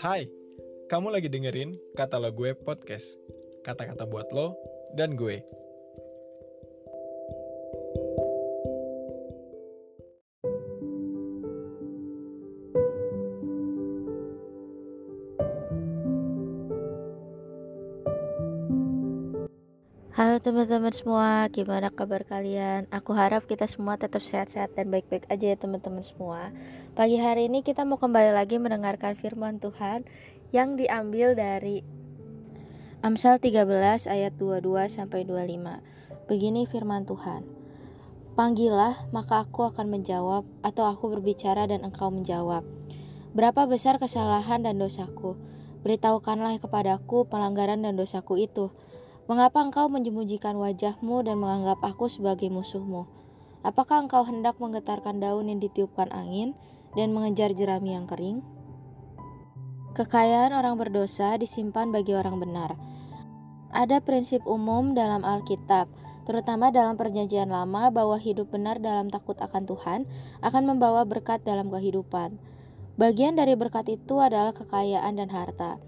Hai, kamu lagi dengerin Kata Lo Gue Podcast. Kata-kata buat lo dan gue. Halo teman-teman semua, gimana kabar kalian? Aku harap kita semua tetap sehat-sehat dan baik-baik aja ya teman-teman semua. Pagi hari ini kita mau kembali lagi mendengarkan firman Tuhan yang diambil dari Amsal 13 ayat 22 sampai 25. Begini firman Tuhan. Panggillah, maka aku akan menjawab atau aku berbicara dan engkau menjawab. Berapa besar kesalahan dan dosaku? Beritahukanlah kepadaku pelanggaran dan dosaku itu Mengapa engkau menyembunyikan wajahmu dan menganggap aku sebagai musuhmu? Apakah engkau hendak menggetarkan daun yang ditiupkan angin dan mengejar jerami yang kering? Kekayaan orang berdosa disimpan bagi orang benar. Ada prinsip umum dalam Alkitab, terutama dalam Perjanjian Lama, bahwa hidup benar dalam takut akan Tuhan akan membawa berkat dalam kehidupan. Bagian dari berkat itu adalah kekayaan dan harta.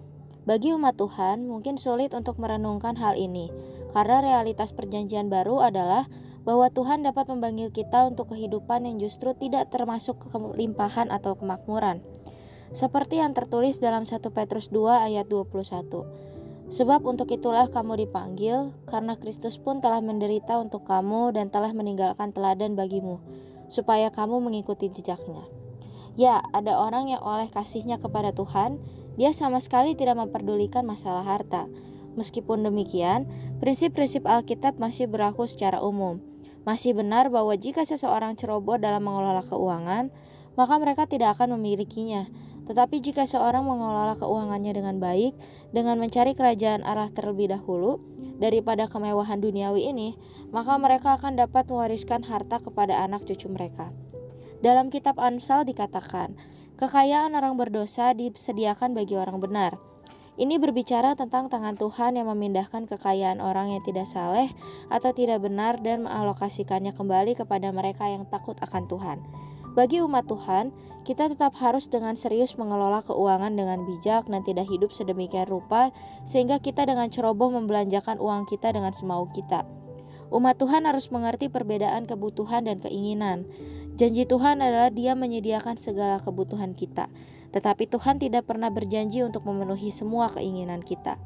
Bagi umat Tuhan, mungkin sulit untuk merenungkan hal ini, karena realitas Perjanjian Baru adalah bahwa Tuhan dapat memanggil kita untuk kehidupan yang justru tidak termasuk kelimpahan atau kemakmuran. Seperti yang tertulis dalam 1 Petrus 2 ayat 21. Sebab untuk itulah kamu dipanggil, karena Kristus pun telah menderita untuk kamu dan telah meninggalkan teladan bagimu, supaya kamu mengikuti jejaknya. Ya, ada orang yang oleh kasihnya kepada Tuhan, dia sama sekali tidak memperdulikan masalah harta. Meskipun demikian, prinsip-prinsip Alkitab masih berlaku secara umum. Masih benar bahwa jika seseorang ceroboh dalam mengelola keuangan, maka mereka tidak akan memilikinya. Tetapi jika seorang mengelola keuangannya dengan baik, dengan mencari kerajaan Allah terlebih dahulu daripada kemewahan duniawi ini, maka mereka akan dapat mewariskan harta kepada anak cucu mereka. Dalam kitab Amsal dikatakan, kekayaan orang berdosa disediakan bagi orang benar. Ini berbicara tentang tangan Tuhan yang memindahkan kekayaan orang yang tidak saleh atau tidak benar dan mengalokasikannya kembali kepada mereka yang takut akan Tuhan. Bagi umat Tuhan, kita tetap harus dengan serius mengelola keuangan dengan bijak dan tidak hidup sedemikian rupa sehingga kita dengan ceroboh membelanjakan uang kita dengan semau kita. Umat Tuhan harus mengerti perbedaan kebutuhan dan keinginan. Janji Tuhan adalah Dia menyediakan segala kebutuhan kita, tetapi Tuhan tidak pernah berjanji untuk memenuhi semua keinginan kita.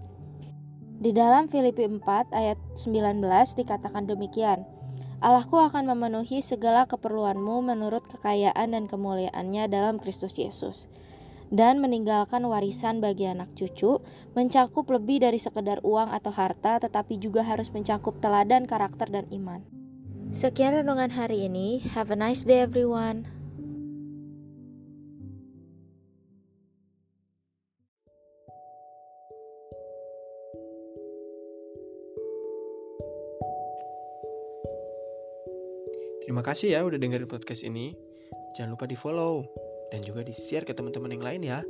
Di dalam Filipi 4 ayat 19 dikatakan demikian, Allahku akan memenuhi segala keperluanmu menurut kekayaan dan kemuliaannya dalam Kristus Yesus dan meninggalkan warisan bagi anak cucu, mencakup lebih dari sekedar uang atau harta, tetapi juga harus mencakup teladan karakter dan iman. Sekian renungan hari ini. Have a nice day everyone. Terima kasih ya udah dengerin podcast ini. Jangan lupa di follow dan juga di share ke teman-teman yang lain ya.